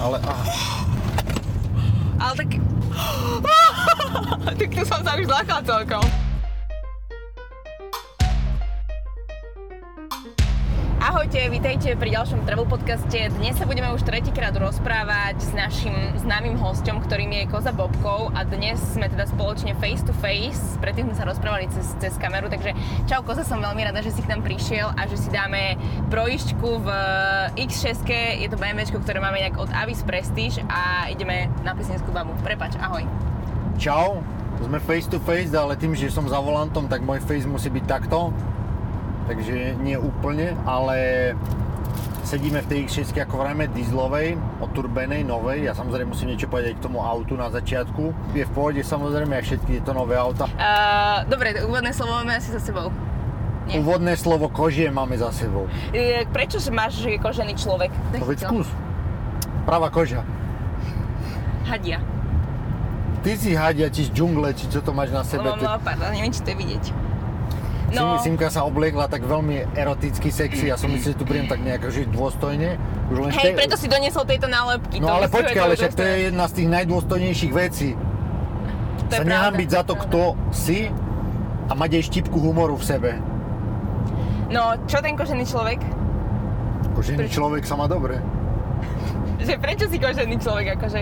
Ale... Ah, Ale tak... tak tu som sa už zlákala celkom. Ahojte, vítajte pri ďalšom travel podcaste. Dnes sa budeme už tretíkrát rozprávať s našim známym hostom, ktorým je Koza Bobkov a dnes sme teda spoločne face to face. Predtým sme sa rozprávali cez, cez kameru, takže čau Koza, som veľmi rada, že si k nám prišiel a že si dáme projišťku v X6, je to BMW, ktoré máme nejak od Avis Prestige a ideme na Pesnickú babu. Prepač, ahoj. čau, sme face to face, ale tým, že som za volantom, tak môj face musí byť takto. Takže nie úplne, ale sedíme v tej X6 ako vrajme dieselovej, oturbenej, novej. Ja samozrejme musím niečo povedať k tomu autu na začiatku. Je v pohode samozrejme aj všetky tieto nové auta. Uh, dobre, úvodné slovo máme asi za sebou. Nie. Úvodné slovo kožie máme za sebou. E, Prečo máš, kožený človek? No veď skús. Pravá koža. Hadia. Ty si hadia, či z džungle, či čo to máš na sebe. Lebo mám leopard, ale neviem, či to je vidieť. No. No, Simka sa obliekla tak veľmi eroticky sexy, ja som myslel, že tu prídem tak nejak žiť dôstojne. Už len hej, te- preto si doniesol tejto nálepky. No ale počkaj, ale však to je jedna z tých najdôstojnejších vecí. To sa nehambiť za to, kto si a mať aj štipku humoru v sebe. No, čo ten kožený človek? Kožený Prečo? človek sa má dobre. Že prečo si kožený človek, akože?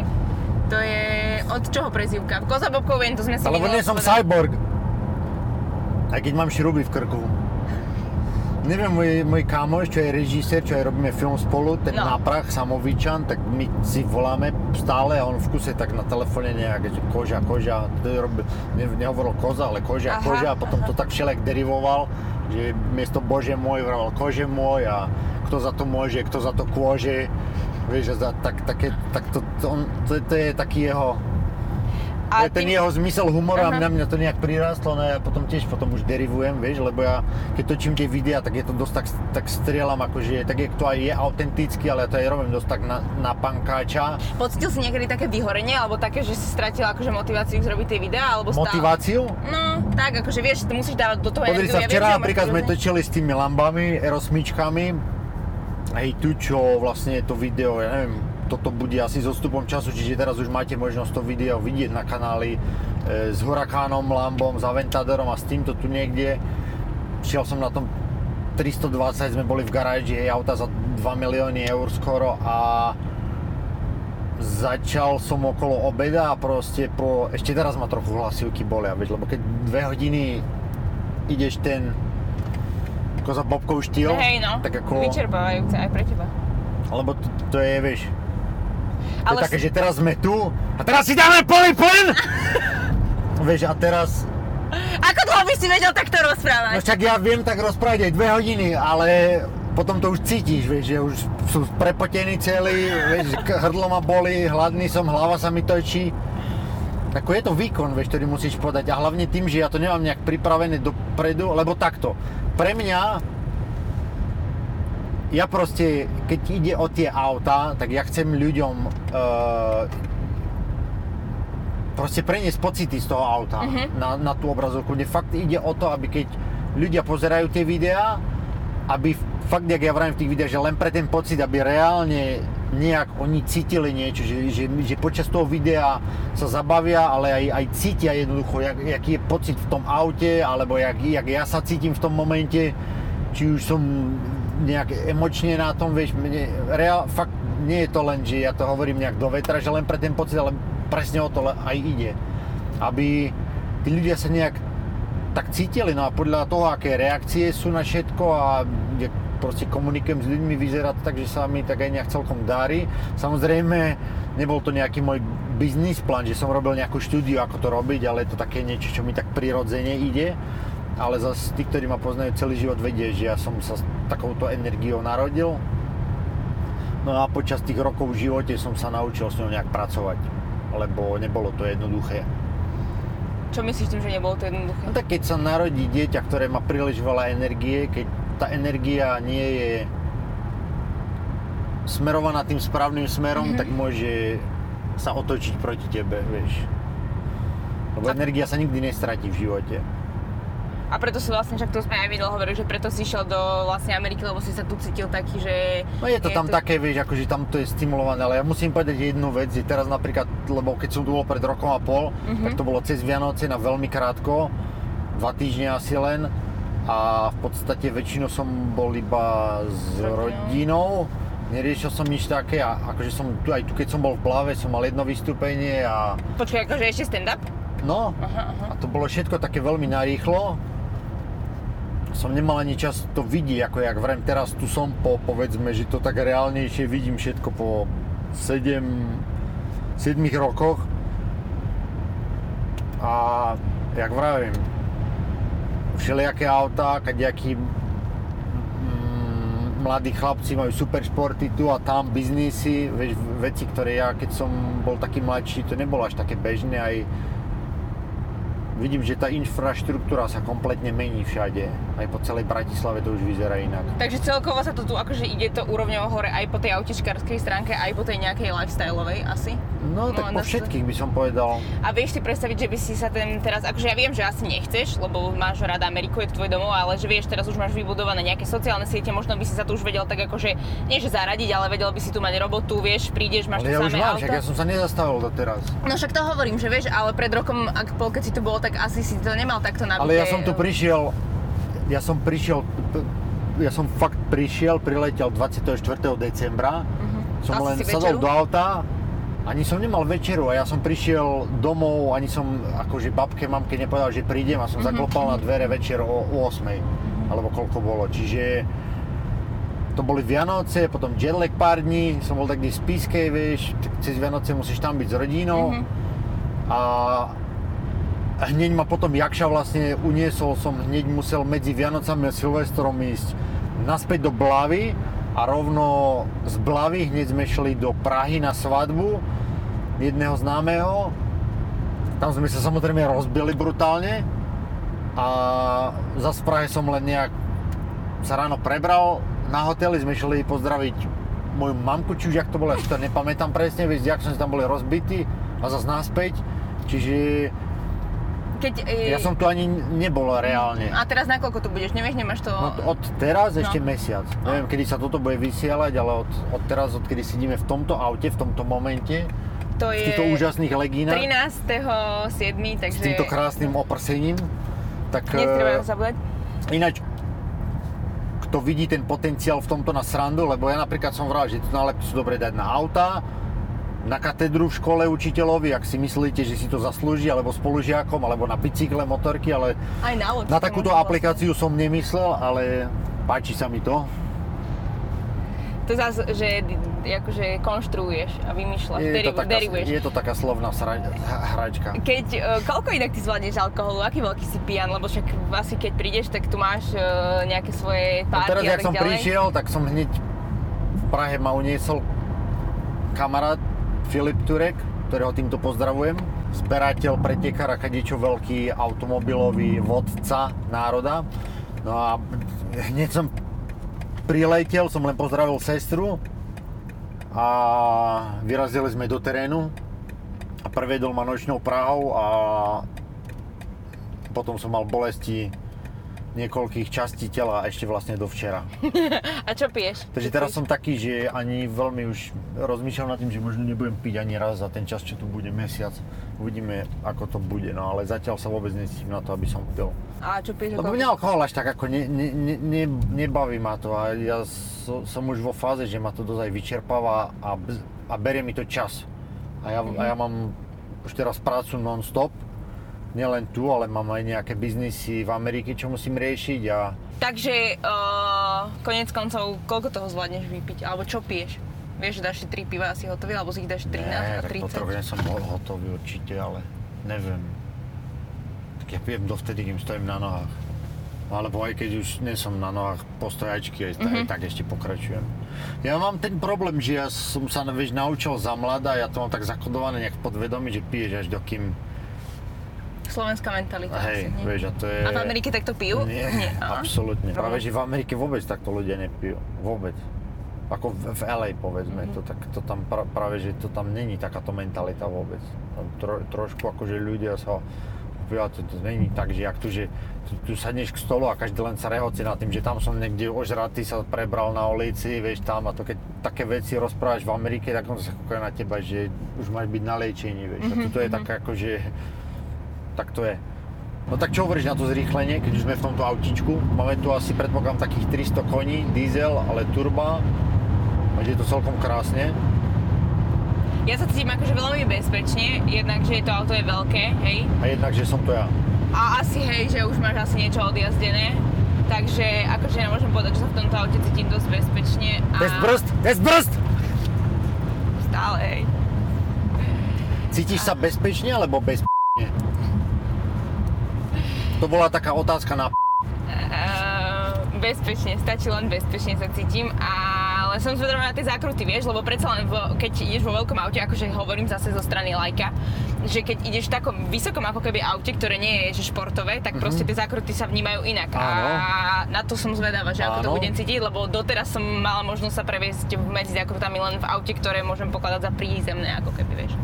To je od čoho prezývka? Koza Bobkov viem, to sme si Alebo nie som cyborg. Aj keď mám šruby v krku. Neviem, môj, môj kamoš, čo je režisér, čo aj robíme film spolu, ten No. náprach, Samovičan, tak my si voláme stále a on v kuse tak na telefóne nejak, že koža, koža, robil, ne, nehovoril koza, ale koža, Aha, koža a potom aha. to tak všelijak derivoval, že miesto Bože môj vravel kože môj a kto za to môže, kto za to kôže. Vieš, a tak, také, tak to, to, on, to, to je taký jeho, A je ten ty- jeho zmysel humoru a Aha. na mňa to nejak prirastlo, no ja potom tiež potom už derivujem, vieš, lebo ja keď točím tie videá, tak je to dosť tak, tak strieľam, akože tak je to aj je autentický, ale ja to aj robím dosť tak na, na pankáča. Pocítil si niekedy také vyhorenie, alebo také, že si stratil akože motiváciu zrobiť tie videá, alebo stále? Motiváciu? No, tak, akože vieš, ty musíš dávať do toho energiu. sa, ja včera že napríklad sme točili s tými lambami, erosmičkami, hej, tu čo vlastne to video, ja neviem, toto bude asi so stupom času, čiže teraz už máte možnosť to video vidieť na kanáli e, s Hurakánom, Lambom, s Aventadorom a s týmto tu niekde. Šiel som na tom 320, sme boli v garáži, hej, auta za 2 milióny eur skoro a začal som okolo obeda a proste po, ešte teraz ma trochu hlasivky bolia, vieš, lebo keď dve hodiny ideš ten ako za bobkou štýl, Hej, no, tak ako, vyčerpávajúce aj pre teba. lebo to, to je, vieš, Ale je také, že teraz sme tu a teraz si dáme plný plyn! vieš, a teraz, Ako dlho by si vedel takto no rozprávať? však ja viem tak rozprávať aj dve hodiny, ale potom to už cítiš, vieš, že už sú prepotení celí, vieš, hrdlo ma boli, hladný som, hlava sa mi točí. Ako je to výkon, vieš, ktorý musíš podať a hlavne tým, že ja to nemám nejak pripravené dopredu, lebo takto, pre mňa ja proste, keď ide o tie auta, tak ja chcem ľuďom uh, proste preniesť pocity z toho auta Mhm. na, na tú obrazovku. Mne fakt ide o to, aby keď ľudia pozerajú tie videá, aby fakt, jak ja vravím v tých videách, že len pre ten pocit, aby reálne nejak oni cítili niečo, že, že, že počas toho videa sa zabavia, ale aj, aj cítia jednoducho, jak, jaký je pocit v tom aute, alebo jak, jak ja sa cítim v tom momente, či už som nejak emočne na tom, vieš, mne, reál, fakt nie je to len, že ja to hovorím nejak do vetra, že len pre ten pocit, ale presne o to aj ide. Aby tí ľudia sa nejak tak cítili, no a podľa toho, aké reakcie sú na všetko a jak proste komunikujem s ľuďmi, vyzerá to tak, že sa mi tak aj nejak celkom darí. Samozrejme, nebol to nejaký môj biznis plán, že som robil nejakú štúdiu, ako to robiť, ale je to také niečo, čo mi tak prirodzene ide. Ale zase tí, ktorí ma poznajú celý život, vedie, že ja som sa takouto energiou narodil. No a počas tých rokov v živote som sa naučil s ňou nejak pracovať, lebo nebolo to jednoduché. Čo myslíš tým, že nebolo to jednoduché? No tak keď sa narodí dieťa, ktoré má príliš veľa energie, keď tá energia nie je smerovaná tým správnym smerom, Mhm. tak môže sa otočiť proti tebe, vieš. Lebo A- energia sa nikdy nestratí v živote. A preto si vlastne, však to sme aj videli hovorili, že preto si išiel do vlastne Ameriky, lebo si sa tu cítil taký, že... No je to tam také, vieš, akože tam to je stimulované, ale ja musím povedať jednu vec, že teraz napríklad, lebo keď som tu bol pred rokom a pol, Mhm. tak to bolo cez Vianoce na veľmi krátko, dva týždne asi len a v podstate väčšinu som bol iba s rodinou. neriešil som nič také a akože som tu, aj tu keď som bol v Blave, som mal jedno vystúpenie a Počkaj, akože ešte stand-up? no, Aha, aha. a to bolo všetko také veľmi narýchlo. Som nemal ani čas to vidieť, ako jak vrem teraz tu som po, povedzme, že to tak reálnejšie vidím všetko po 7, 7 rokoch. A jak vravím, všelijaké autá, kadejakí mm, mladí chlapci majú super športy tu a tam, biznisy, vieš, veci, ktoré ja, keď som bol taký mladší, to nebolo až také bežné, aj vidím, že tá infraštruktúra sa kompletne mení všade. Aj po celej Bratislave to už vyzerá inak. Takže celkovo sa to tu akože ide to úrovňou hore aj po tej autičkárskej stránke, aj po tej nejakej lifestyleovej asi. No, tak po všetkých by som povedal. A vieš si predstaviť, že by si sa ten teraz, akože ja viem, že asi nechceš, lebo máš rada Ameriku, je to tvoj domov, ale že vieš, teraz už máš vybudované nejaké sociálne siete, možno by si sa tu už vedel tak akože, nie že zaradiť, ale vedel by si tu mať robotu, vieš, prídeš, máš Ale tu ja už samé mám, auto. však ja som sa nezastavil doteraz. No však to hovorím, že vieš, ale pred rokom, ak keď si tu bol, tak asi si to nemal takto nabité. Ale ja som tu prišiel, ja som prišiel, ja som fakt prišiel, priletel 24. decembra. Som Dal len sadol do auta, ani som nemal večeru a ja som prišiel domov, ani som akože babke, mamke nepovedal, že prídem a som Mhm, zaklopal na dvere večer o, o 8. Alebo koľko bolo, čiže to boli Vianoce, potom jetlag pár dní, som bol taký v Spiskej, vieš, tak cez Vianoce musíš tam byť s rodinou. Mhm. A hneď ma potom Jakša vlastne uniesol, som hneď musel medzi Vianocami a Silvestrom ísť naspäť do Blavy a rovno z Blavy hneď sme šli do Prahy na svadbu jedného známeho. Tam sme sa samozrejme rozbili brutálne a v Prahe som len nejak sa ráno prebral na hoteli, sme šli pozdraviť moju mamku, či už jak to bolo, ja to nepamätám presne, vieš, jak sa tam boli rozbití a zase naspäť. Čiže Keď, e, ja som tu ani nebol reálne. A teraz nakoľko tu budeš, nevieš, nemáš to... No, od teraz No. ešte mesiac. Neviem, kedy sa toto bude vysielať, ale od, od teraz, odkedy sedíme v tomto aute, v tomto momente, to v týchto úžasných legínach, 13.7. takže... s týmto krásnym oprsením, tak Netreba eh, zabúdať. ináč kto vidí ten potenciál v tomto na srandu, lebo ja napríklad som vral, že tu nálepky sú dobre dať na auta, na katedru v škole učiteľovi, ak si myslíte, že si to zaslúži, alebo spolužiakom, alebo na bicykle, motorky, ale Aj na loď. na takúto aplikáciu som nemyslel, ale páči sa mi to. To zase, že akože konštruuješ a vymýšľaš, Je to, deriv- taká, derivuješ. je to taká slovná sra, hračka. Keď, e, koľko inak ty zvládneš alkoholu? Aký veľký si pijan? Lebo však asi keď prídeš, tak tu máš e, nejaké svoje No párty teraz, a jak tak som ďalej. prišiel, tak som hneď v Prahe ma uniesol kamarát Filip Turek, ktorého týmto pozdravujem. Zberateľ, pretekár a kadečo veľký automobilový vodca národa. No a hneď som priletel, som len pozdravil sestru a vyrazili sme do terénu a prevedol ma nočnou Prahou a potom som mal bolesti niekoľkých častí tela ešte vlastne do včera. A čo piješ? Takže teraz som taký, že ani veľmi už rozmýšľam nad tým, že možno nebudem piť ani raz za ten čas, čo tu bude mesiac. Uvidíme, ako to bude, no ale zatiaľ sa vôbec necítim na to, aby som pil. A čo piješ? Lebo mňa alkohol až tak ako ne, ne, ne, ne, nebaví ma to a ja so, som už vo fáze, že ma to dosť aj vyčerpáva a, a berie mi to čas. A ja, a ja mám už teraz prácu non-stop, nielen tu, ale mám aj nejaké biznisy v Amerike, čo musím riešiť a Takže uh, konec koncov, koľko toho zvládneš vypiť? Alebo čo piješ? Vieš, že dáš si 3 piva asi hotový, alebo si ich dáš 13 Nie, a tak po 30? troch nie som ho- hotový určite, ale neviem. Tak ja pijem dovtedy, kým stojím na nohách. No, Alebo aj keď už nie som na nohách postojačky, aj, mm-hmm. aj tak ešte pokračujem. Ja mám ten problém, že ja som sa vieš, naučil za mladá, ja to mám tak zakodované nejak v podvedomí, že piješ až dokým... Slovenská mentalita Hej, asi, nie? vieš, a to je... A v Amerike takto pijú? Nie, Aha. absolútne. Práve, že v Amerike vôbec takto ľudia nepijú. Vôbec. Ako v, v LA povedzme, Mhm. to, tak, to tam pra, práve, že to tam není takáto mentalita vôbec. Tam tro, trošku akože ľudia sa povedal, to, to není tak, že jak tu, že tu, tu sadneš k stolu a každý len sa rehoci nad tým, že tam som niekde ožratý sa prebral na ulici, vieš tam a to keď také veci rozprávaš v Amerike, tak on sa kúka na teba, že už máš byť na liečení, vieš. Mm-hmm. A toto je mhm. tak ako, že tak to je. No tak čo hovoríš na to zrýchlenie, keď už sme v tomto autičku? Máme tu asi predpokladám takých 300 koní, diesel, ale turba. Je to celkom krásne. Ja sa cítim akože veľmi bezpečne, jednak, že to auto je veľké, hej. A jednak, že som to ja. A asi hej, že už máš asi niečo odjazdené. Takže akože ja môžem povedať, že sa v tomto aute cítim dosť bezpečne. A... Bez brzd, bez brzd! Stále, hej. Cítiš sa bezpečne alebo bez To bola taká otázka na Uh, bezpečne, stačí len bezpečne sa cítim ale som zvedavá na tie zákruty, vieš, lebo predsa len v, keď ideš vo veľkom aute, akože hovorím zase zo strany lajka, že keď ideš v takom vysokom ako keby aute, ktoré nie je že športové, tak proste mm-hmm. tie zákruty sa vnímajú inak. Áno. A na to som zvedavá, že ako Áno. to budem cítiť, lebo doteraz som mala možnosť sa previesť medzi zákrutami len v aute, ktoré môžem pokladať za prízemné, ako keby, vieš.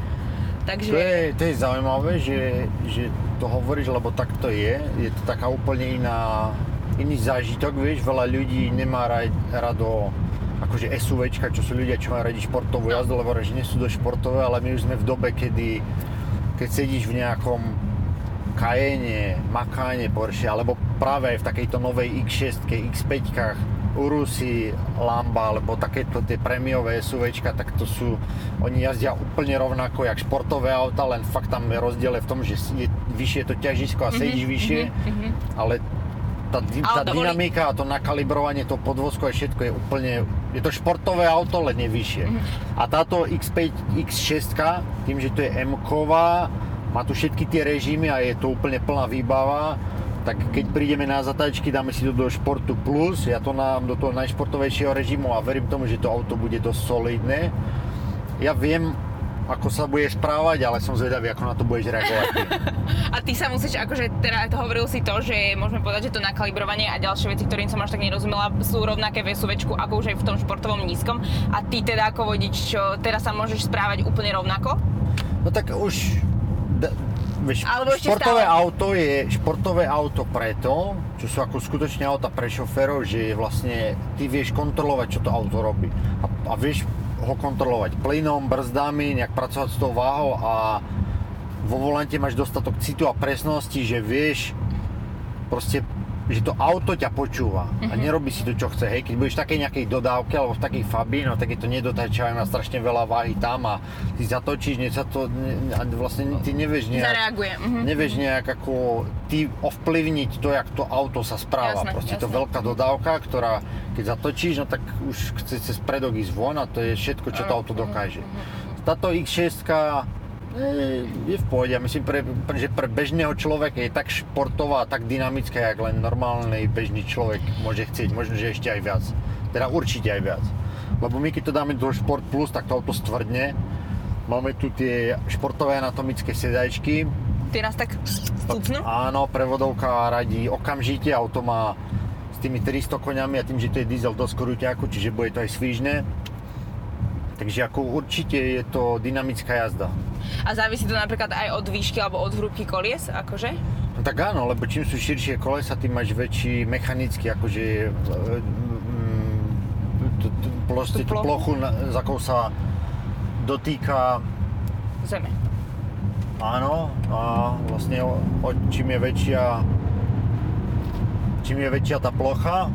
Takže... To je, to je zaujímavé, že, že to hovoríš, lebo tak to je. Je to taká úplne iná, iný zážitok, vieš, veľa ľudí nemá rado akože SUVčka, čo sú ľudia, čo majú radi športovú jazdu, lebo že nie sú do športové, ale my už sme v dobe, kedy keď sedíš v nejakom Cayenne, Makáne, Porsche, alebo práve aj v takejto novej X6, X5, Urusy, Lamba, alebo takéto tie prémiové SUVčka, tak to sú, oni jazdia úplne rovnako jak športové auta, len fakt tam je rozdiel v tom, že je vyššie to ťažisko a sedíš mm-hmm, vyššie, mm-hmm. ale tá, tá dynamika a to nakalibrovanie, to podvozku a všetko je úplne, je to športové auto, len je vyššie. Mm-hmm. A táto X5, X6, tým, že to je m má tu všetky tie režimy a je to úplne plná výbava, tak keď prídeme na zatáčky, dáme si to do Športu Plus, ja to nám do toho najšportovejšieho režimu a verím tomu, že to auto bude dosť solidné. Ja viem, ako sa budeš správať, ale som zvedavý, ako na to budeš reagovať. a ty sa musíš, akože teda to hovoril si to, že môžeme povedať, že to nakalibrovanie a ďalšie veci, ktorým som až tak nerozumela, sú rovnaké v SUVčku, ako už aj v tom športovom nízkom. A ty teda ako vodič, čo teraz sa môžeš správať úplne rovnako? No tak už Vieš, športové stále... auto je športové auto preto, čo sú ako skutočne auta pre šoférov, že vlastne ty vieš kontrolovať, čo to auto robí. A, a vieš ho kontrolovať plynom, brzdami, nejak pracovať s tou váhou a vo volante máš dostatok citu a presnosti, že vieš proste že to auto ťa počúva a mhm. nerobí si to, čo chce. Hej, keď budeš v takej nejakej dodávke alebo v takej fabi, no tak je to nedotačavé, má strašne veľa váhy tam a ty zatočíš, ne, sa to, ne, a vlastne ty nevieš nejak, Zareaguje. Mhm. nevieš nejak ako ty ovplyvniť to, jak to auto sa správa. Jasné, Proste jasné. to veľká dodávka, ktorá keď zatočíš, no tak už chce cez predok ísť von a to je všetko, čo to auto dokáže. Táto X6 je v pohode. Myslím, pre, že pre bežného človeka je tak športová, tak dynamická, jak len normálny bežný človek môže chcieť. Možno, že ešte aj viac. Teda určite aj viac. Lebo my keď to dáme do Sport Plus, tak to auto stvrdne. Máme tu tie športové anatomické sedajčky. Tie nás tak stúpnú? Áno, prevodovka radí okamžite, auto má s tými 300 koňami a tým, že to je diesel dosť krúťaku, čiže bude to aj svížne. Takže ako určite je to dynamická jazda. A závisí to napríklad aj od výšky alebo od hrúbky kolies, akože? No tak áno, lebo čím sú širšie kolesa, tým máš väčší mechanický, akože tú, tú, tú, tú plochu, za akou sa dotýka Zeme. Áno, a vlastne o, o, čím je väčšia čím je väčšia tá plocha,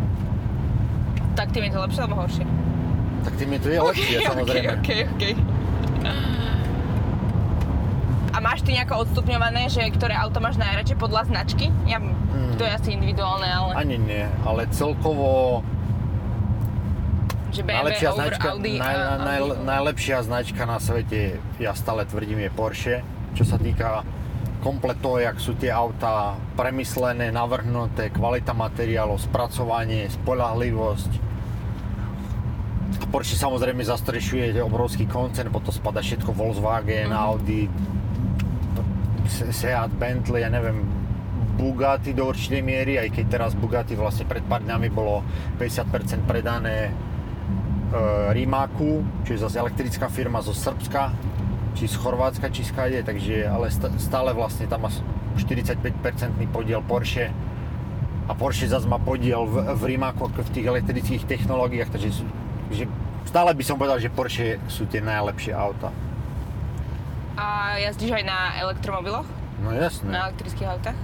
tak tým je to lepšie alebo horšie? Tak tým je to je lepšie, okay, samozrejme. Okay, okay, okay. A máš ty nejako odstupňované, že ktoré auto máš najradšej podľa značky? Ja, hmm. To je asi individuálne, ale... Ani nie, ale celkovo... Že BMW najlepšia over značka, Audi, naj, naj, Audi. Najlepšia značka na svete, ja stále tvrdím, je Porsche. Čo sa týka komplet toho, jak sú tie autá premyslené, navrhnuté, kvalita materiálov, spracovanie, spolahlivosť. Porsche samozrejme zastrešuje obrovský koncern, potom spada všetko Volkswagen, mm-hmm. Audi, Seat, Bentley, ja neviem, Bugatti do určitej miery, aj keď teraz Bugatti vlastne pred pár dňami bolo 50% predané e, Rimaku, čo je zase elektrická firma zo Srbska, či z Chorvátska, či skade, takže ale stále vlastne tam má 45% podiel Porsche a Porsche zase má podiel v, v Rimaku v tých elektrických technológiách, takže že stále by som povedal, že Porsche sú tie najlepšie auta. A jazdíš aj na elektromobiloch? No jasné. Na elektrických autách?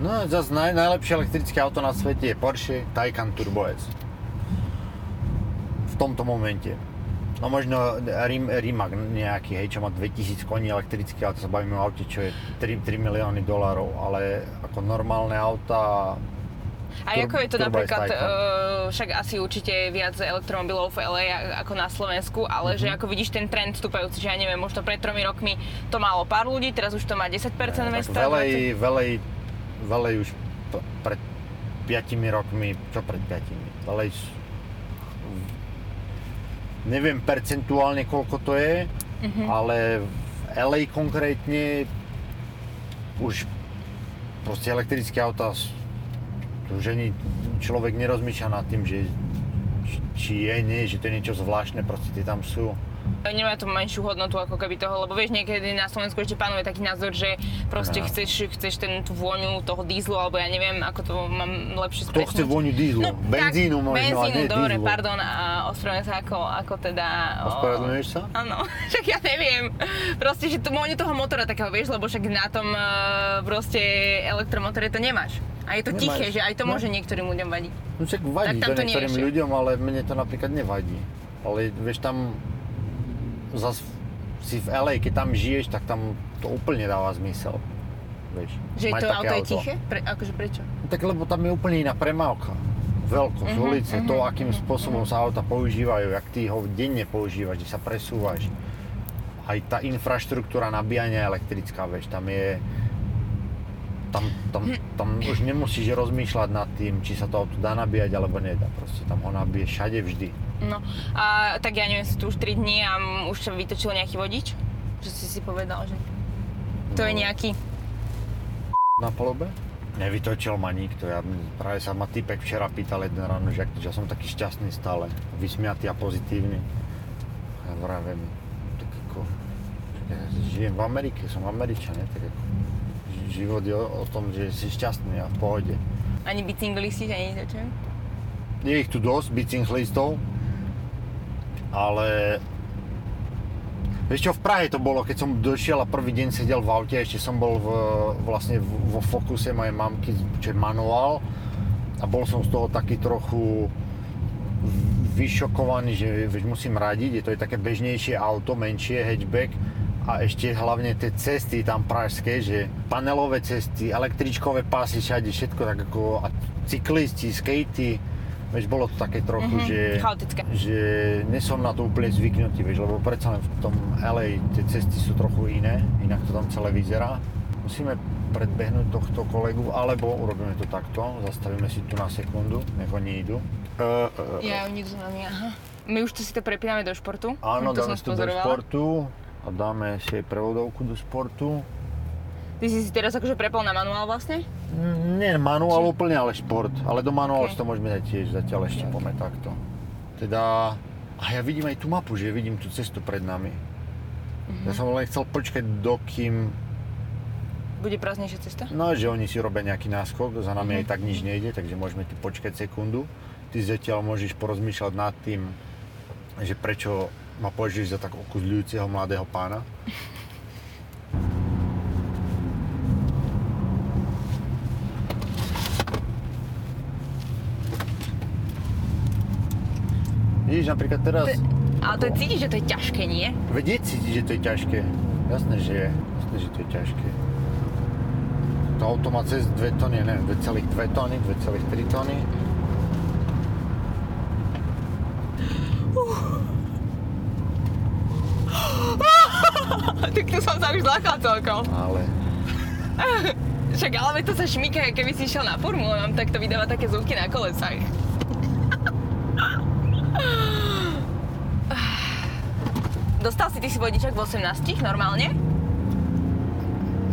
No zase naj, najlepšie elektrické auto na svete je Porsche Taycan Turbo S. V tomto momente. No možno Rim, Rimac nejaký, hej, čo má 2000 koní elektrické auto, sa bavíme o aute, čo je 3, 3 milióny dolárov, ale ako normálne auta A Tur- ako je to napríklad, uh, však asi určite viac elektromobilov v LA ako na Slovensku, ale že Mhm. ako vidíš ten trend stúpajúci, že ja neviem, možno pred tromi rokmi to malo pár ľudí, teraz už to má 10% tak mesta. velej, velej, velej už pred 5 rokmi, čo pred 5? Velej, neviem percentuálne koľko to je, Mhm. ale v LA konkrétne už proste elektrické autá už ani človek nerozmýšľa nad tým, že či- je, nie, že to je niečo zvláštne, proste tie tam sú. Nemá to menšiu hodnotu ako keby toho, lebo vieš, niekedy na Slovensku ešte panuje taký názor, že proste Aha. chceš, chceš ten, tú vôňu toho dízlu, alebo ja neviem, ako to mám lepšie Kto chce vôňu dízlu? Benzínu tak, možno, a benzínu, nie dobre, dízlu. pardon, a ospravedlňujem sa ako, ako teda... Ospravedlňuješ sa? Áno, však ja neviem. Proste, že tú vôňu toho motora takého, vieš, lebo však na tom e, proste elektromotore to nemáš. A je to Nemáš. tiché, že aj to No. môže niektorým ľuďom vadiť. No však vadí Tak to niektorým ešte. ľuďom, ale mne to napríklad nevadí. Ale vieš tam, zas si v LA, keď tam žiješ, tak tam to úplne dáva zmysel. Vieš, Že to také auto je tiché? Pre, akože prečo? No Tak lebo tam je úplne iná premávka. Veľkosť Mhm, ulice, to mhm, akým spôsobom sa auta používajú, jak ty ho denne používaš, kde sa presúvaš. Aj tá infraštruktúra nabíjania elektrická, vieš, tam je... Tam, tam, tam už nemusíš rozmýšľať nad tým, či sa to auto dá nabíjať alebo nedá. Proste tam ho nabíje všade vždy. No, a tak ja neviem, si tu už 3 dní a už sa vytočil nejaký vodič? Že si si povedal, že to je No. nejaký... na palube? Nevytočil ma nikto, ja, práve sa ma typek včera pýtal jeden ráno, že, že ja som taký šťastný stále, vysmiatý a pozitívny. Ja vravím, tak ako, ja žijem v Amerike, som Američan, ne? tak ako, život je o, o tom, že si šťastný a v pohode. Ani bicyklisti, ani niečo? Je ich tu dosť, bicyklistov, ale Vieš čo, v Prahe to bolo, keď som došiel a prvý deň sedel v aute, ešte som bol v, vlastne vo fokuse mojej mamky, čo je manuál a bol som z toho taký trochu vyšokovaný, že vieš, musím radiť, je to je také bežnejšie auto, menšie, hatchback a ešte hlavne tie cesty tam pražské, že panelové cesty, električkové pásy všade, všetko tak ako a cyklisti, skatey, vieš, bolo to také trochu, Mhm, že chaotické. že nesom na to úplne zvyknutý, vieš, lebo predsa len v tom LA tie cesty sú trochu iné, inak to tam celé vyzerá. Musíme predbehnúť tohto kolegu, alebo urobíme to takto, zastavíme si tu na sekundu, nech oni idú. Uh, uh, Ja, oni idú za nami, aha. My už to si to prepíname do športu. Áno, dáme to do športu a dáme si aj prevodovku do športu. Ty si si teraz akože prepol na manuál vlastne? Mm, Nie manuál úplne, ale šport. Ale do manuálu Ok. si to môžeme dať tiež, zatiaľ ešte Ok, ok. poďme takto. Teda, a ja vidím aj tú mapu, že vidím tú cestu pred nami. Mhm. Ja som len chcel počkať, dokým, Bude prázdnejšia cesta? no, že oni si robia nejaký náskok, za nami Mhm. aj tak nič nejde, takže môžeme tu počkať sekundu. Ty zatiaľ môžeš porozmýšľať nad tým, že prečo ma považuješ za tak okuzľujúceho mladého pána. Vidíš, napríklad teraz... Ale to je cítiť, že to je ťažké, nie? Vedieť cítiť, že to je ťažké. Jasné, že je. Jasné, že to je ťažké. To auto má cez 2 tony, neviem, 2,2 tony, 2,3 tony. To som sa už zlákala celkom. Ale Však ale to sa šmíka, keby si išiel na formule, mám tak to vydáva také zvуky na kolesách. Dostal si ty si vodičak v 18 normálne?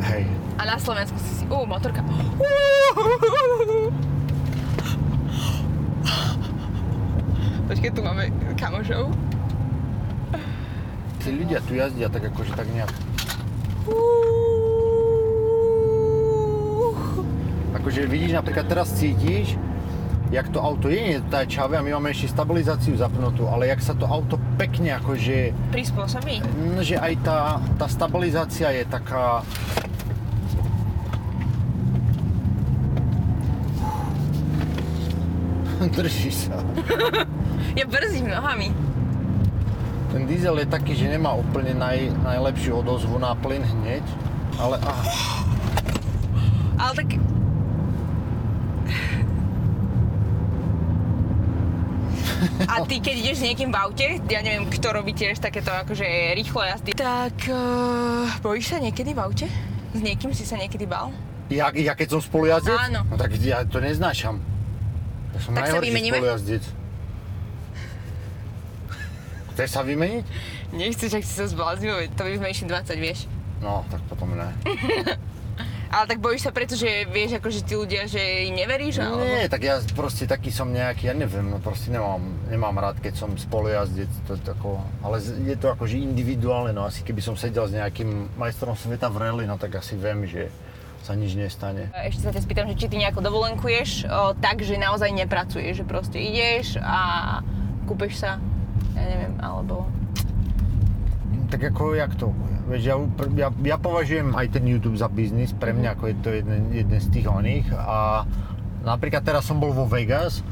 hej, A na Slovensku si si... Ú, motorka. Počkej, tu máme kamošov. tí ľudia tu jazdia tak akože tak nejak Akože vidíš, napríklad teraz cítiš, jak to auto je nedotáčavé a my máme ešte stabilizáciu zapnutú, ale jak sa to auto pekne akože, Prispôsobí. mm, že aj tá, tá stabilizácia je taká, Drží sa. Ja brzdím nohami. Ten diesel je taký, že nemá úplne naj, najlepšiu odozvu na plyn hneď, ale ah, Ale tak... A ty, keď ideš s niekým v aute, ja neviem, kto robí tiež takéto akože rýchlo jazdy, tak uh, bojíš sa niekedy v aute? S niekým si sa niekedy bal? ja, ja keď som spolujazdec, Áno. no tak ja to neznášam. Ja som Tak najhorší spolujazdec. Chceš sa vymeniť? Nechceš, ak si sa zbláznil, to by sme išli 20, vieš. No, tak potom ne. Ale tak bojíš sa preto, že vieš, akože tí ľudia, že im neveríš? Alebo... Nie, tak ja proste taký som nejaký, ja neviem, no proste nemám, nemám rád, keď som spolujazdec, to, tako, ale je to akože individuálne, no asi keby som sedel s nejakým majstrom sveta v rally, no tak asi viem, že sa nič nestane. Ešte sa ťa spýtam, že či ty nejako dovolenkuješ o, tak, že naozaj nepracuješ, že proste ideš a kúpeš sa, ja neviem, alebo... Tak ako, jak to? Vieš, ja, ja, ja považujem aj ten YouTube za biznis, pre mňa ako je to jeden, jeden z tých oných a napríklad teraz som bol vo Vegas,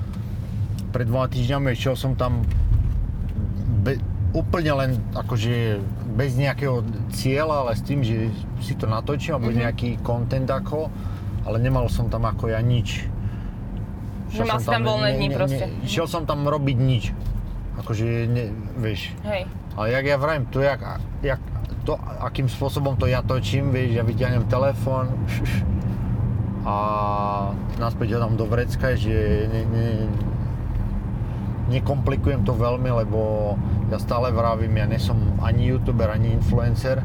pred dvoma týždňami išiel som tam be, úplne len akože bez nejakého cieľa, ale s tým, že si to natočím a bude nejaký content ako, ale nemal som tam ako ja nič. Že mal si tam voľné dni proste. Šiel som tam robiť nič. Akože, ne, vieš, Hej. ale jak ja vrajím, to jak, jak to, akým spôsobom to ja točím, vieš, ja vyťahnem telefón a naspäť ho dám do vrecka, že ne, ne, nekomplikujem to veľmi, lebo ja stále vravím, ja nie som ani youtuber, ani influencer.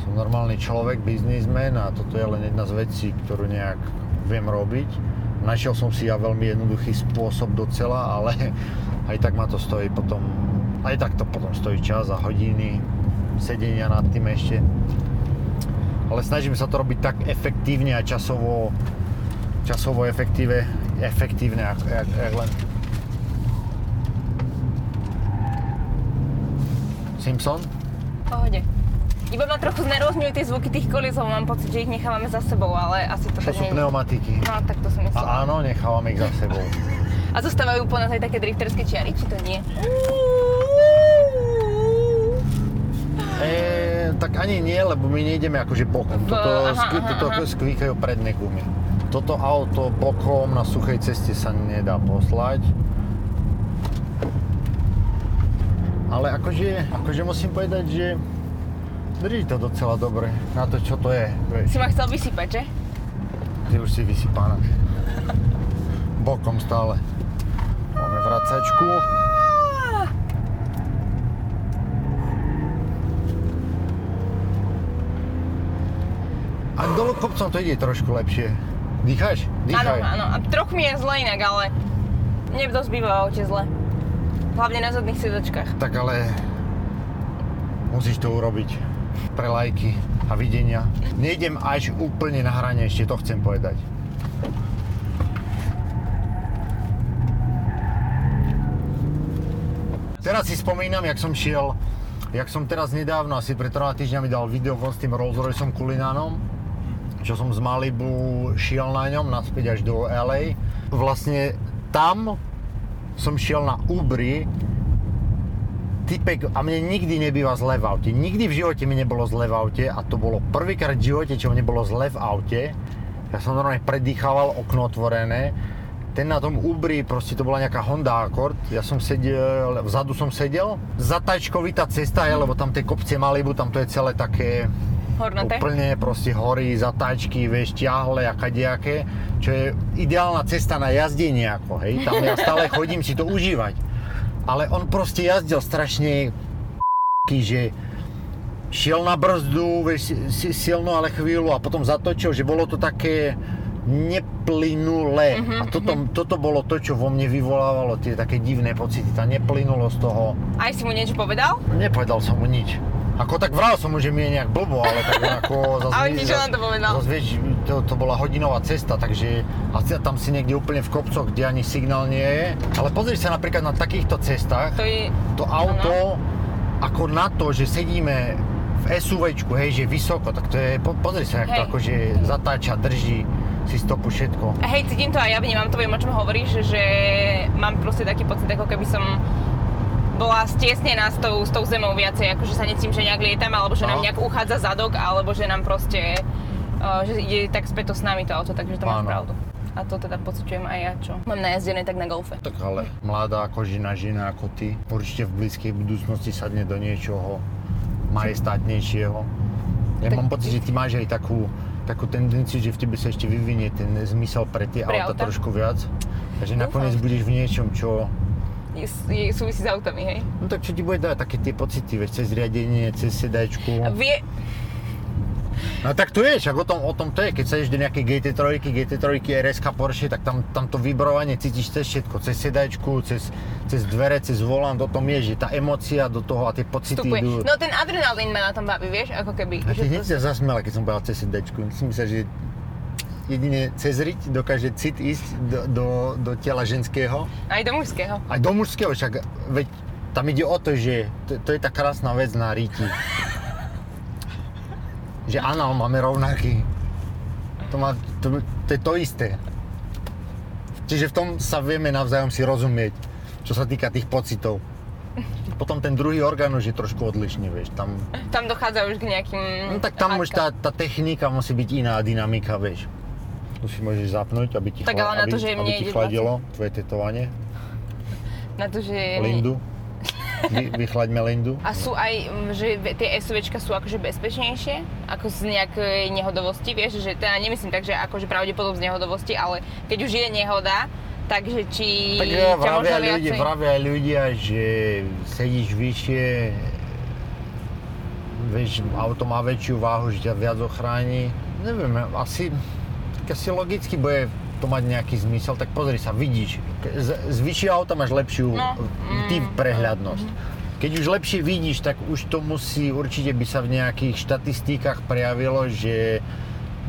Som normálny človek, biznismen a toto je len jedna z vecí, ktorú nejak viem robiť. Našiel som si ja veľmi jednoduchý spôsob docela, ale aj tak ma to stojí potom, aj tak to potom stojí čas a hodiny sedenia nad tým ešte. Ale snažím sa to robiť tak efektívne a časovo, časovo efektíve, efektívne, ako, jak, jak len. Simpson? Pohode. Iba ma trochu znervozňujú tie zvuky tých lebo mám pocit, že ich nechávame za sebou, ale asi to To tak sú nie pneumatiky. No, tak to som myslela. A áno, nechávame ich za sebou. A zostávajú po nás aj také drifterské čiary, či to nie? E, tak ani nie, lebo my nejdeme akože bokom. Toto, aha, skví, aha, toto aha. skvíkajú predné gumy. Toto auto bokom na suchej ceste sa nedá poslať. Ale akože, akože musím povedať, že drží to docela dobre na to, čo to je. Vieš. Si ma chcel vysypať, že? Ty už si vysypaná. Bokom stále. Máme vracačku. A dolu kopcom to ide trošku lepšie. Dýcháš? Áno, Dýchaj. áno. A trochu mi je zle inak, ale mne dosť býva aute zle. Hlavne na zadných sedačkách. Tak ale musíš to urobiť pre lajky a videnia. Nejdem až úplne na hrane, ešte to chcem povedať. Teraz si spomínam, jak som šiel, jak som teraz nedávno, asi pred troma týždňami dal video von s tým Rolls Royceom Kulinánom, čo som z Malibu šiel na ňom naspäť až do LA. Vlastne tam som šiel na Ubri, typek, a mne nikdy nebýva zle v aute. Nikdy v živote mi nebolo zle v aute a to bolo prvýkrát v živote, čo mne bolo zle v aute. Ja som normálne predýchával, okno otvorené. Ten na tom Ubri, proste to bola nejaká Honda Accord. Ja som sedel, vzadu som sedel. Zatajčkovitá cesta je, lebo tam tie kopce Malibu, tam to je celé také Hornaté? úplne proste hory, zatáčky, vieš, ťahle a kadejaké, čo je ideálna cesta na jazdenie ako, hej. Tam ja stále chodím si to užívať. Ale on proste jazdil strašne že šiel na brzdu, vieš, si- silno, ale chvíľu a potom zatočil, že bolo to také neplynulé. A toto, toto bolo to, čo vo mne vyvolávalo tie také divné pocity, tá neplynulosť toho. Aj si mu niečo povedal? Nepovedal som mu nič. Ako tak vral som mu, že mi je nejak blbo, ale tak ako... Zase, Ale na to povedal? Zase vieš, to, to bola hodinová cesta, takže a tam si niekde úplne v kopcoch, kde ani signál nie je. Ale pozri sa napríklad na takýchto cestách, To je... to auto, ako na to, že sedíme v SUVčku, hej, že vysoko, tak to je, po, pozri sa, jak to akože zatáča, drží si stopu všetko. Hej, cítim to aj ja vnímam to, viem, o čom hovoríš, že mám proste taký pocit, ako keby som bola stiesnená s tou, s tou zemou viacej, akože sa necím, že nejak lietam, alebo že nám No. nejak uchádza zadok, alebo že nám proste, uh, že ide tak späť to s nami to auto, takže to máš pravdu. A to teda pociťujem aj ja, čo mám najazdené tak na golfe. Tak ale mladá kožina žena ako ty určite v blízkej budúcnosti sadne do niečoho majestátnejšieho. Ja Tak- mám pocit, že ty máš aj takú, takú tendenciu, že v tebe sa ešte vyvinie ten zmysel pre tie Pre auta auta? trošku viac. Takže Dúfam. nakoniec budeš v niečom, čo... Je, je, súvisí s autami, hej? No tak čo ti bude dať také tie pocity, vieš, cez riadenie, cez sedajčku. A vie, No tak to je, však o tom, o tom to je, keď sa do nejakej GT3, GT3, RSK Porsche, tak tam, tam to vibrovanie cítiš cez všetko, cez sedajčku, cez, cez dvere, cez volant, o tom je, že tá emócia do toho a tie pocity vstupuje. idú. No ten adrenalín ma na tom baví, vieš, ako keby. a ty hneď to- sa zasmiala, keď som povedal cez sedajčku. Si myslel, že jedine cez riť dokáže cit ísť do, do, do tela ženského, Aj do mužského. aj do mužského, však veď tam ide o to, že to, to je tá krásna vec na ríti. Že anál máme rovnaký. To, má, to, to je to isté. Čiže v tom sa vieme navzájom si rozumieť, čo sa týka tých pocitov. Potom ten druhý orgán už je trošku odlišný, vieš, tam... Tam dochádza už k nejakým... No tak tam už tá, tá technika musí byť iná dynamika, vieš. Tu si môžeš zapnúť, aby ti, Tak chla- ale na aby, to, že aby ti chladilo tvoje tetovanie. Na to, že... Lindu. Vy, vychlaďme Lindu. A sú aj, mm, že tie SUVčka sú akože bezpečnejšie, ako z nejakej nehodovosti, vieš, že teda nemyslím tak, že akože pravdepodobne z nehodovosti, ale keď už je nehoda, takže či Tak ťa vravia možno ľudia, viacej... vravia ľudia, že sedíš vyššie, vieš, auto má väčšiu váhu, že ťa viac ochráni. Neviem, asi, asi logicky bude to mať nejaký zmysel, tak pozri sa, vidíš, z, z vyššieho auta máš lepšiu No, ty mm, prehľadnosť. Keď už lepšie vidíš, tak už to musí, určite by sa v nejakých štatistikách prejavilo, že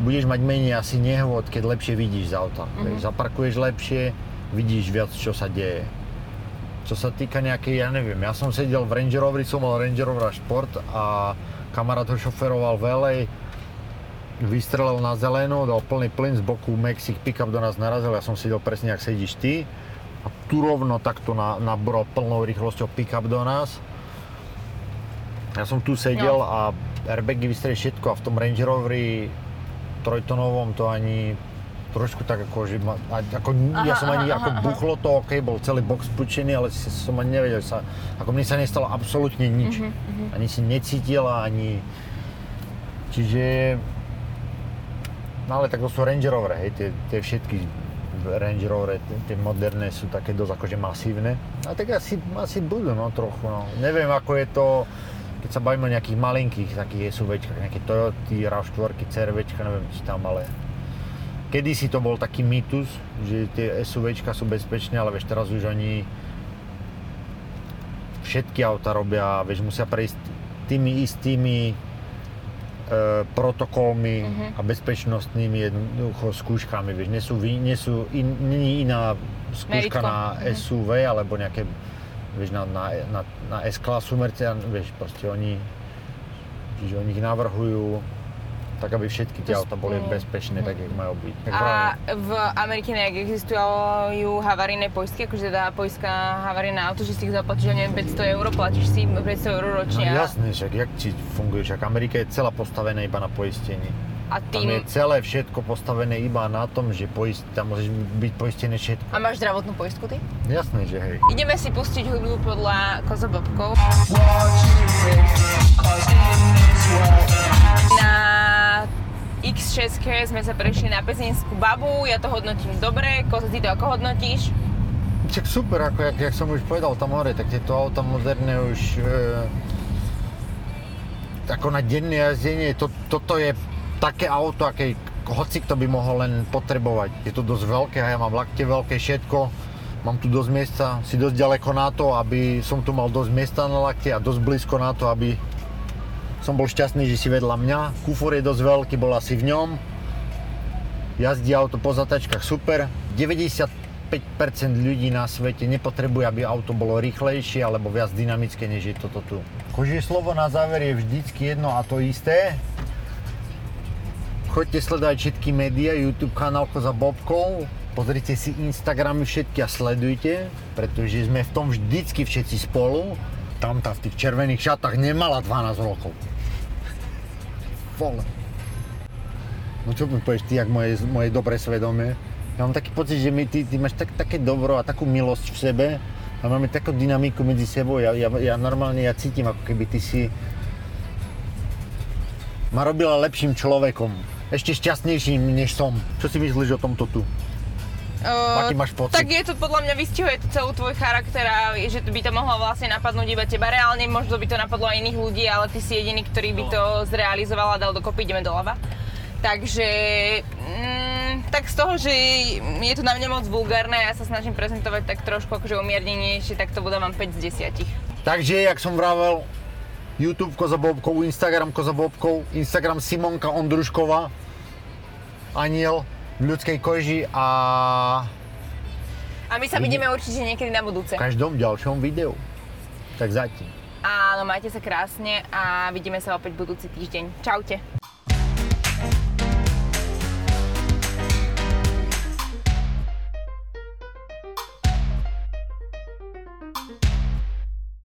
budeš mať menej asi nehôd, keď lepšie vidíš z auta. Mm-hmm. Zaparkuješ lepšie, vidíš viac, čo sa deje. Čo sa týka nejakej, ja neviem, ja som sedel v Range Roveri, som mal Range Rover Sport a kamarát ho šoferoval v LA, vystrelil na zelenú, dal plný plyn z boku Mexic pickup do nás narazil, ja som sedel presne, ak sedíš ty. A tu rovno takto na, nabral plnou rýchlosťou pickup do nás. Ja som tu sedel No. a airbagy vystreli všetko a v tom Range Roveri trojtonovom to ani trošku tak ako, že ma, ako ja Aha, som ani, aha, ako aha. buchlo to, ok, bol celý box spučený, ale si- som ani nevedel sa, ako mne sa nestalo absolútne nič. Mhm, Ani si necítila, ani, čiže, no ale tak to sú Range Rover, hej, tie, tie všetky Range Rover, tie, moderné sú také dosť akože masívne. A tak asi, asi budú, no trochu, no. Neviem, ako je to, keď sa bavíme o nejakých malinkých takých SUVčkách, nejaké Toyoty, RAV4, CRVčka, neviem, či tam, ale kedysi to bol taký mýtus, že tie SUVčka sú bezpečné, ale vieš, teraz už oni všetky auta robia, vieš, musia prejsť tými istými protokolmi Mhm. a bezpečnostnými jednoducho skúškami, vieš, nie sú, nie sú in, nie iná skúška Meritko. na Mhm. SUV alebo nejaké, vieš, na, na, na, na S-klasu Mercedes, vieš, proste oni, čiže oni ich navrhujú tak, aby všetky tie auta boli bezpečné, tak, jak majú byť. Tak A v Amerike nejak existujú havarijné poistky, akože teda poistka havarijné auto, že si ich zaplatíš, ja neviem, 500 eur, platíš si 500 eur No ročne a, jasné, však jak ti funguje, však Amerika je celá postavená iba na poistení. a Tam tým... je celé všetko postavené iba na tom, že poist, tam môžeš byť poistené všetko. A máš zdravotnú poistku ty? Jasné, že hej. Ideme si pustiť hudbu podľa Kozobobkov. Na X6 sme sa prešli na Pezinskú babu, ja to hodnotím dobre, Kozo, ty to ako hodnotíš? Však super, ako jak, jak som už povedal tam hore, tak tieto auta moderné už e, ako na denné jazdenie, to, toto je také auto, aké hoci kto by mohol len potrebovať. Je to dosť veľké a ja mám lakte veľké, všetko. Mám tu dosť miesta, si dosť ďaleko na to, aby som tu mal dosť miesta na lakte a dosť blízko na to, aby Som bol šťastný, že si vedľa mňa. Kufor je dosť veľký, bol asi v ňom. Jazdí auto po zatačkách super. 95% ľudí na svete nepotrebuje, aby auto bolo rýchlejšie alebo viac dynamické, než je toto tu. Kožie slovo na záver je vždycky jedno a to isté. Choďte sledovať všetky médiá, YouTube kanál Koza Bobkov, pozrite si Instagramy všetky a sledujte, pretože sme v tom vždycky všetci spolu. Tamta v tých červených šatách nemala 12 rokov. Vole. No čo mi povieš ty, jak moje, moje dobré svedomie? Ja mám taký pocit, že my, ty, ty máš tak, také dobro a takú milosť v sebe a máme takú dynamiku medzi sebou. Ja, ja, ja normálne ja cítim, ako keby ty si ma robila lepším človekom. Ešte šťastnejším, než som. Čo si myslíš o tomto tu? Uh, Aký máš pocit? Tak je to podľa mňa vystihuje to celú tvoj charakter a že by to mohlo vlastne napadnúť iba teba. Reálne možno by to napadlo aj iných ľudí, ale ty si jediný, ktorý by to zrealizoval a dal dokopy, ideme doľava. Takže, mm, tak z toho, že je to na mňa moc vulgárne a ja sa snažím prezentovať tak trošku akože umiernenejšie, tak to budem 5 z 10. Takže, jak som vravel, YouTube Koza Bobkov, Instagram Koza Bobkov, Instagram Simonka Ondrušková, aniel ľudskej koži a A my sa vidíme určite niekedy na budúce. v každom ďalšom videu. Tak zatím. Áno, majte sa krásne a vidíme sa opäť budúci týždeň. Čaute.